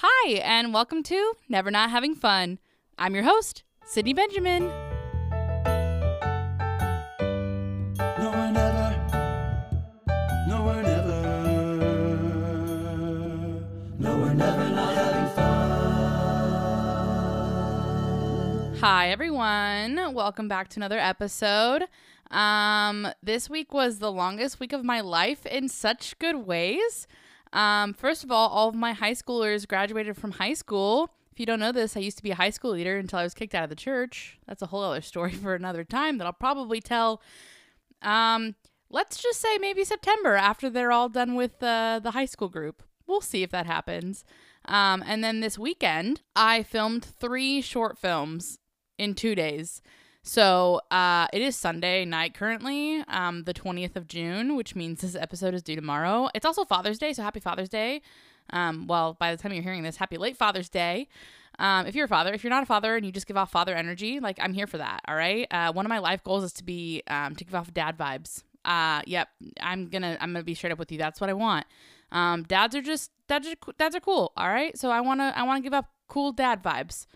Hi, and welcome to Never Not Having Fun. I'm your host, Sydney Benjamin. No one ever, no one ever, no one ever not having fun. Hi, everyone. Welcome back to another episode. Um, this week was the longest week of my life in such good ways. Um, first of all, all of my high schoolers graduated from high school. If you don't know this, I used to be a high school leader until I was kicked out of the church. That's a whole other story for another time that I'll probably tell. Um, let's just say maybe September after they're all done with uh, the high school group. We'll see if that happens. Um, and then this weekend, I filmed three short films in two days. So uh, it is Sunday night currently, um, the 20th of June, which means this episode is due tomorrow. It's also Father's Day, so happy Father's Day. Um, well, by the time you're hearing this, happy late Father's Day. Um, if you're a father, if you're not a father and you just give off father energy, like I'm here for that. All right. Uh, one of my life goals is to be um, to give off dad vibes. Uh, yep. I'm gonna I'm gonna be straight up with you. That's what I want. Um, dads are just dads are dads are cool. All right. So I wanna I wanna give up cool dad vibes.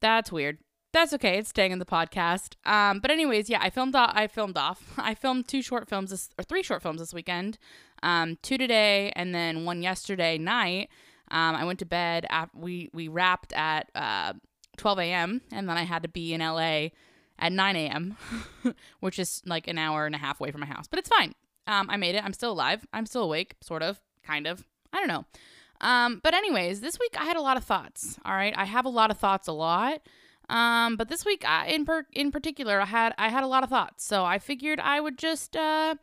That's weird that's okay. It's staying in the podcast. Um, but anyways, yeah, I filmed. Off, I filmed off. I filmed two short films, this, or three short films this weekend. Um, two today, and then one yesterday night. Um, I went to bed. We we wrapped at uh, 12 a.m. and then I had to be in LA at 9 a.m., which is like an hour and a half away from my house. But it's fine. Um, I made it. I'm still alive. I'm still awake, sort of, kind of. I don't know. Um, but anyways, this week I had a lot of thoughts. All right, I have a lot of thoughts, a lot. Um, but this week, I, in per- in particular, I had I had a lot of thoughts, so I figured I would just uh,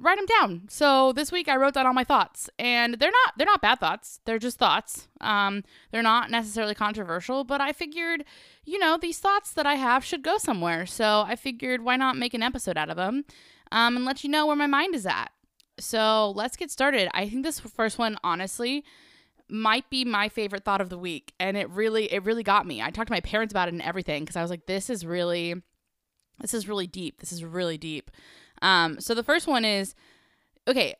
write them down. So this week, I wrote down all my thoughts, and they're not they're not bad thoughts. They're just thoughts. Um, they're not necessarily controversial, but I figured, you know, these thoughts that I have should go somewhere. So I figured, why not make an episode out of them, um, and let you know where my mind is at. So let's get started. I think this first one, honestly might be my favorite thought of the week and it really it really got me i talked to my parents about it and everything because i was like this is really this is really deep this is really deep um so the first one is okay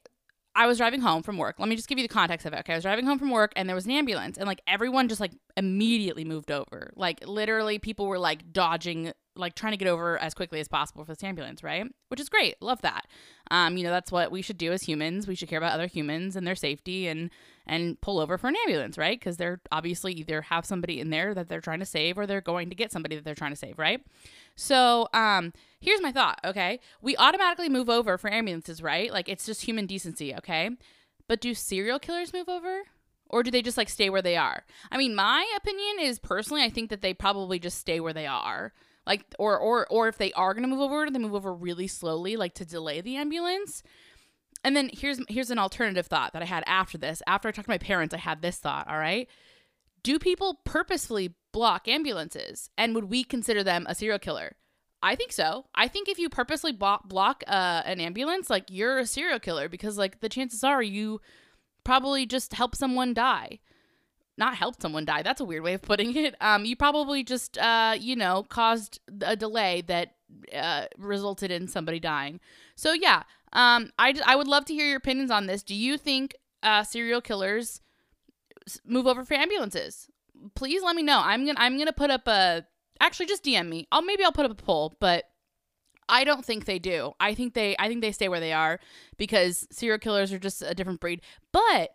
i was driving home from work let me just give you the context of it okay i was driving home from work and there was an ambulance and like everyone just like immediately moved over like literally people were like dodging like trying to get over as quickly as possible for this ambulance, right? Which is great. Love that. Um, you know, that's what we should do as humans. We should care about other humans and their safety and and pull over for an ambulance, right? Because they're obviously either have somebody in there that they're trying to save or they're going to get somebody that they're trying to save, right? So, um, here's my thought, okay? We automatically move over for ambulances, right? Like it's just human decency, okay? But do serial killers move over? Or do they just like stay where they are? I mean, my opinion is personally, I think that they probably just stay where they are like or or or if they are going to move over they move over really slowly like to delay the ambulance and then here's here's an alternative thought that i had after this. After i talked to my parents i had this thought all right? Do people purposefully block ambulances? And would we consider them a serial killer? I think so. I think if you purposely block uh, an ambulance like you're a serial killer because like the chances are you probably just help someone die. Not helped someone die. That's a weird way of putting it. Um, you probably just, uh, you know, caused a delay that uh, resulted in somebody dying. So yeah, um, I I would love to hear your opinions on this. Do you think uh, serial killers move over for ambulances? Please let me know. I'm gonna I'm gonna put up a actually just DM me. I'll maybe I'll put up a poll, but I don't think they do. I think they I think they stay where they are because serial killers are just a different breed. But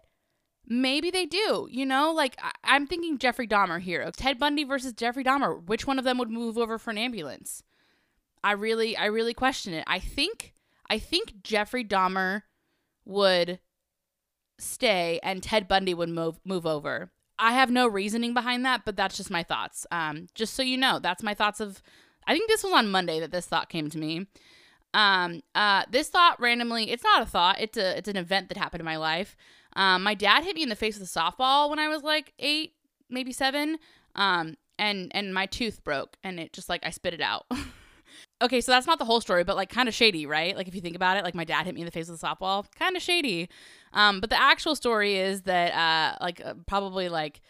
maybe they do. You know, like I- am thinking Jeffrey Dahmer here. Ted Bundy versus Jeffrey Dahmer. Which one of them would move over for an ambulance? I really, I really question it. I think, I think Jeffrey Dahmer would stay and Ted Bundy would move move over. I have no reasoning behind that, but that's just my thoughts. Um, just so you know, that's my thoughts of. I think this was on Monday that this thought came to me. Um, uh, this thought randomly, it's not a thought. It's a, it's an event that happened in my life. Um, my dad hit me in the face with a softball when I was like eight, maybe seven. Um, and and my tooth broke, and it just like I spit it out. okay, so that's not the whole story, but like kind of shady, right? Like if you think about it, like my dad hit me in the face with a softball, kind of shady. Um, but the actual story is that uh, like uh, probably like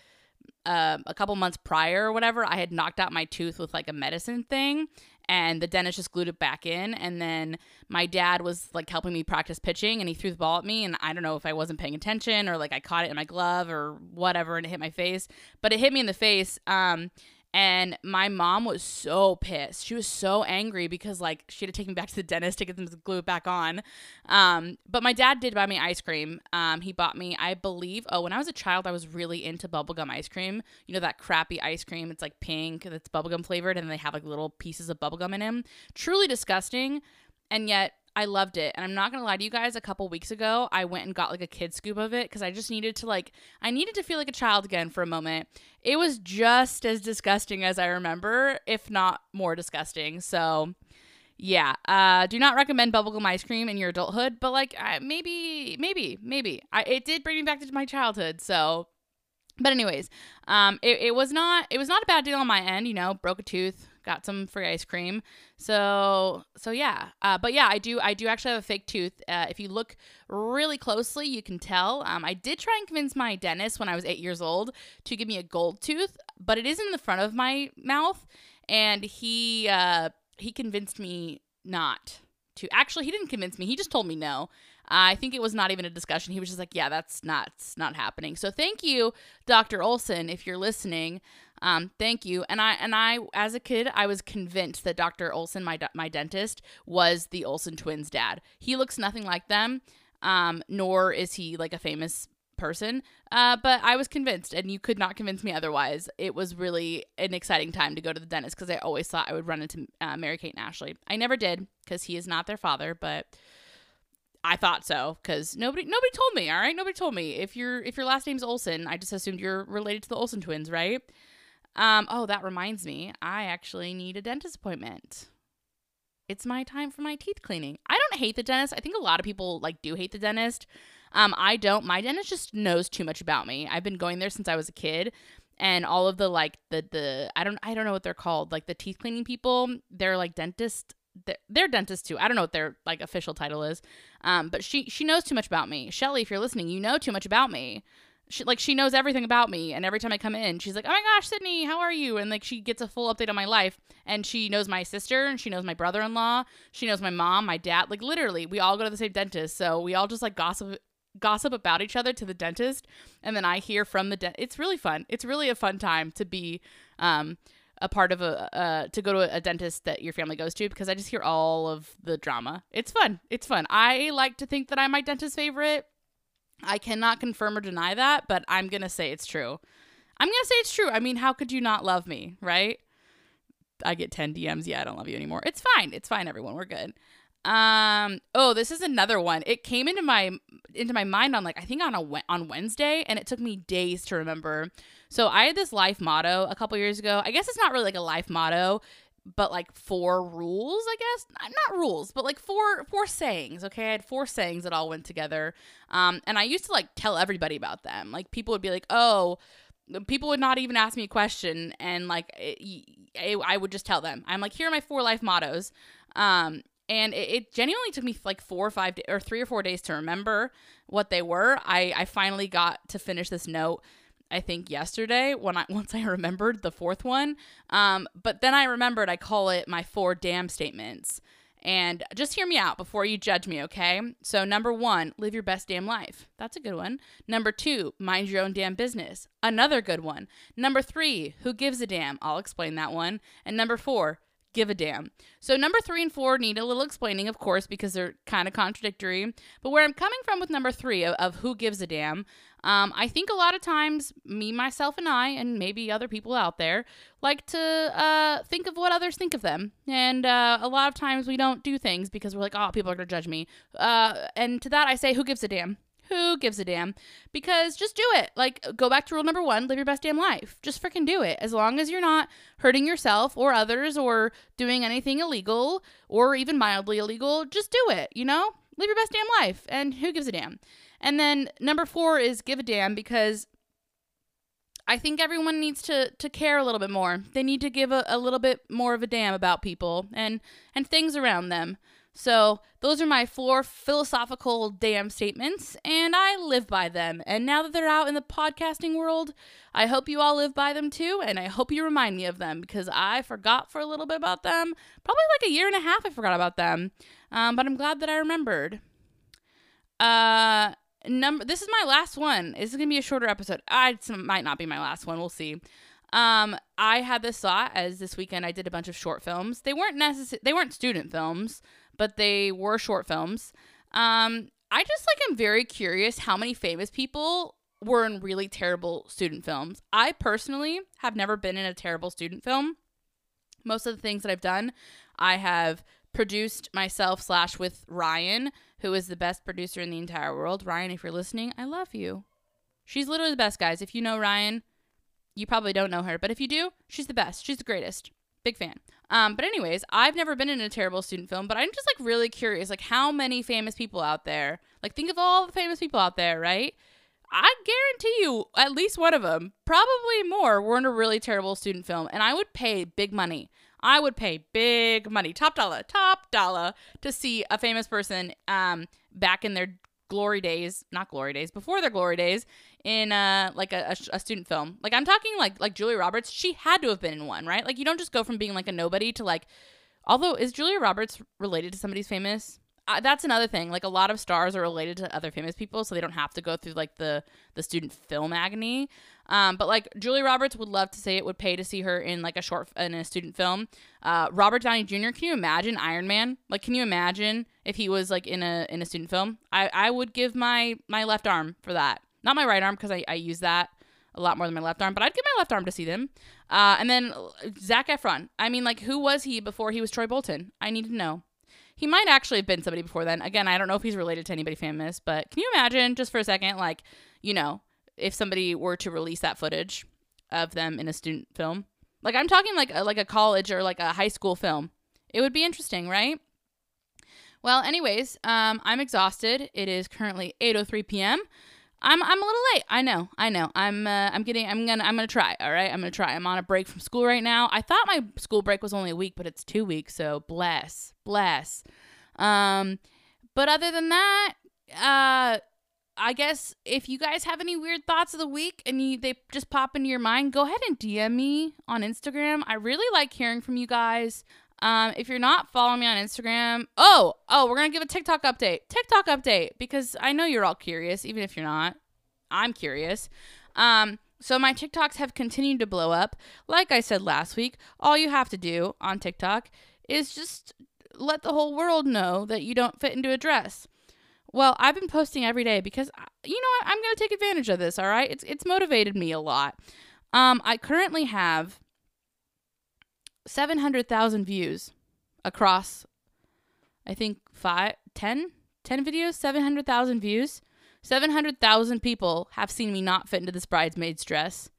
uh, a couple months prior or whatever, I had knocked out my tooth with like a medicine thing, and the dentist just glued it back in. And then my dad was like helping me practice pitching, and he threw the ball at me, and I don't know if I wasn't paying attention or like I caught it in my glove or whatever, and it hit my face, but it hit me in the face. Um, and my mom was so pissed. She was so angry because like she had to take me back to the dentist to get them to glue it back on. Um, but my dad did buy me ice cream. Um, he bought me, I believe, oh, when I was a child, I was really into bubblegum ice cream. You know that crappy ice cream. It's like pink, that's bubblegum flavored, and they have like little pieces of bubblegum in them. Truly disgusting. And yet I loved it. And I'm not going to lie to you guys, a couple weeks ago, I went and got like a kid scoop of it because I just needed to like, I needed to feel like a child again for a moment. It was just as disgusting as I remember, if not more disgusting. So, yeah, uh, do not recommend bubblegum ice cream in your adulthood, but like, uh, maybe, maybe, maybe. I, it did bring me back to my childhood. So, but anyways, um, it, it was not, it was not a bad deal on my end, you know, broke a tooth, got some free ice cream. So so yeah, uh, but yeah, I do I do actually have a fake tooth. Uh, if you look really closely, you can tell. Um, I did try and convince my dentist when I was eight years old to give me a gold tooth, but it is in the front of my mouth, and he uh, he convinced me not to. Actually, he didn't convince me. He just told me no. I think it was not even a discussion. He was just like, "Yeah, that's not not happening." So thank you, Dr. Olson, if you're listening. Um, thank you. And I and I as a kid, I was convinced that Dr. Olson, my my dentist, was the Olson twins' dad. He looks nothing like them. Um, nor is he like a famous person. Uh, but I was convinced, and you could not convince me otherwise. It was really an exciting time to go to the dentist because I always thought I would run into uh, Mary Kate and Ashley. I never did because he is not their father, but I thought so because nobody nobody told me. All right, nobody told me. If your if your last name's Olson, I just assumed you're related to the Olson twins, right? Um, oh, that reminds me, I actually need a dentist appointment. It's my time for my teeth cleaning. I don't hate the dentist. I think a lot of people like do hate the dentist. Um, I don't. My dentist just knows too much about me. I've been going there since I was a kid, and all of the like the the I don't I don't know what they're called. Like the teeth cleaning people, they're like dentist. They're, they're dentists too. I don't know what their like official title is. Um, but she she knows too much about me. Shelly, if you're listening, you know too much about me she like she knows everything about me and every time i come in she's like oh my gosh sydney how are you and like she gets a full update on my life and she knows my sister and she knows my brother-in-law she knows my mom my dad like literally we all go to the same dentist so we all just like gossip gossip about each other to the dentist and then i hear from the dentist it's really fun it's really a fun time to be um a part of a uh, to go to a dentist that your family goes to because I just hear all of the drama. It's fun. It's fun. I like to think that I'm my dentist's favorite I cannot confirm or deny that, but I'm going to say it's true. I'm going to say it's true. I mean, how could you not love me, right? I get 10 DMs. Yeah, I don't love you anymore. It's fine. It's fine everyone. We're good. Um oh, this is another one. It came into my into my mind on like I think on a on Wednesday and it took me days to remember. So I had this life motto a couple years ago. I guess it's not really like a life motto but like four rules, I guess. Not rules, but like four four sayings. Okay, I had four sayings that all went together. Um, and I used to like tell everybody about them. Like people would be like, "Oh." People would not even ask me a question, and like it, it, I would just tell them. I'm like, here are my four life mottos. Um, and it, it, genuinely took me like four or five or three or four days to remember what they were. I I finally got to finish this note I think yesterday when I once I remembered the fourth one. Um, but then I remembered I call it my four damn statements. And just hear me out before you judge me, okay? So, number one, live your best damn life. That's a good one. Number two, mind your own damn business. Another good one. Number three, who gives a damn? I'll explain that one. And number four, give a damn. So number three and four need a little explaining, of course, because they're kind of contradictory. But where I'm coming from with number three of, of who gives a damn, um, I think a lot of times me, myself, and I, and maybe other people out there, like to uh, think of what others think of them. And uh, a lot of times we don't do things because we're like, oh, people are going to judge me. Uh, and to that I say, who gives a damn? Who gives a damn? Because just do it. Like, go back to rule number one live your best damn life. Just freaking do it. As long as you're not hurting yourself or others or doing anything illegal or even mildly illegal, just do it, you know? Live your best damn life. And who gives a damn? And then number four is give a damn because I think everyone needs to to care a little bit more. They need to give a, a little bit more of a damn about people and and things around them. So, those are my four philosophical damn statements, and I live by them. And now that they're out in the podcasting world, I hope you all live by them too, and I hope you remind me of them because I forgot for a little bit about them. Probably like a year and a half I forgot about them. Um, but I'm glad that I remembered. Uh, number this is my last one. This is gonna be a shorter episode. I might not be my last one. We'll see. Um, I had this thought as this weekend I did a bunch of short films. They weren't necessary. They weren't student films, but they were short films. Um, I just like am very curious how many famous people were in really terrible student films. I personally have never been in a terrible student film. Most of the things that I've done, I have produced myself slash with Ryan, who is the best producer in the entire world. Ryan, if you're listening, I love you. She's literally the best, guys. If you know Ryan, you probably don't know her, but if you do, she's the best. She's the greatest. Big fan. Um, but anyways, I've never been in a terrible student film, but I'm just like really curious, like how many famous people out there? Like think of all the famous people out there, right? I guarantee you, at least one of them, probably more, were in a really terrible student film, and I would pay big money. I would pay big money, top dollar, top dollar, to see a famous person um, back in their glory days, not glory days, before their glory days, in uh, like a, a, a student film. Like I'm talking like like Julia Roberts, she had to have been in one, right? Like you don't just go from being like a nobody to like. Although is Julia Roberts related to somebody's famous? That's another thing. Like a lot of stars are related to other famous people, so they don't have to go through like the the student film agony. Um, but like Julie Roberts would love to say it would pay to see her in like a short in a student film. Uh, Robert Downey Jr. Can you imagine Iron Man? Like, can you imagine if he was like in a in a student film? I I would give my my left arm for that. Not my right arm because I I use that a lot more than my left arm, but I'd give my left arm to see them. Uh, and then Zac Efron. I mean, like, who was he before he was Troy Bolton? I need to know. He might actually have been somebody before then. Again, I don't know if he's related to anybody famous, but can you imagine just for a second, like, you know, if somebody were to release that footage of them in a student film? Like, I'm talking like a, like a college or like a high school film. It would be interesting, right? Well, anyways, um, I'm exhausted. It is currently 8:03 p.m. I'm I'm a little late. I know. I know. I'm uh, I'm getting I'm going to I'm going to try. All right? I'm going to try. I'm on a break from school right now. I thought my school break was only a week, but it's 2 weeks, so bless. Bless. Um but other than that, uh I guess if you guys have any weird thoughts of the week and you, they just pop into your mind, go ahead and DM me on Instagram. I really like hearing from you guys. Um, if you're not following me on Instagram, oh, oh, we're gonna give a TikTok update. TikTok update because I know you're all curious, even if you're not. I'm curious. Um, so my TikToks have continued to blow up. Like I said last week, all you have to do on TikTok is just let the whole world know that you don't fit into a dress. Well, I've been posting every day because you know what? I'm to take advantage of this, all right? It's it's motivated me a lot. Um I currently have 700,000 views across I think 5 10 10 videos, 700,000 views. 700,000 people have seen me not fit into this bridesmaid's dress.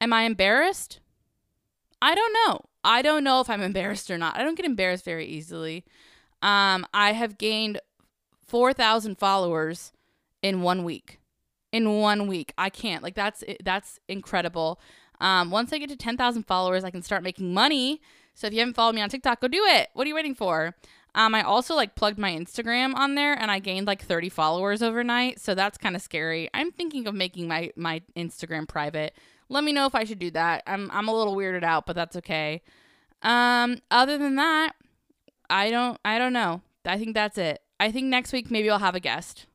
Am I embarrassed? I don't know. I don't know if I'm embarrassed or not. I don't get embarrassed very easily. Um, I have gained 4,000 followers in one week. In one week. I can't. Like that's that's incredible. Um, once I get to 10,000 followers, I can start making money. So if you haven't followed me on TikTok, go do it. What are you waiting for? Um, I also like plugged my Instagram on there and I gained like 30 followers overnight. So that's kind of scary. I'm thinking of making my my Instagram private. Let me know if I should do that. I'm I'm a little weirded out, but that's okay. Um, other than that, I don't I don't know. I think that's it. I think next week maybe I'll have a guest.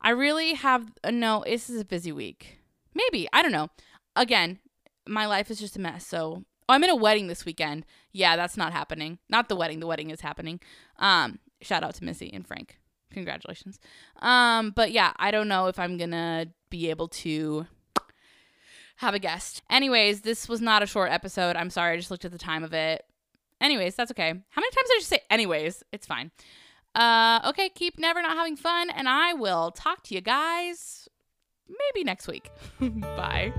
I really have uh, no. This is a busy week. Maybe I don't know. Again, my life is just a mess. So oh, I'm in a wedding this weekend. Yeah, that's not happening. Not the wedding. The wedding is happening. Um, shout out to Missy and Frank. Congratulations. Um, but yeah, I don't know if I'm gonna be able to have a guest. Anyways, this was not a short episode. I'm sorry. I just looked at the time of it. Anyways, that's okay. How many times did I just say anyways? It's fine. Uh, okay, keep never not having fun, and I will talk to you guys maybe next week. Bye.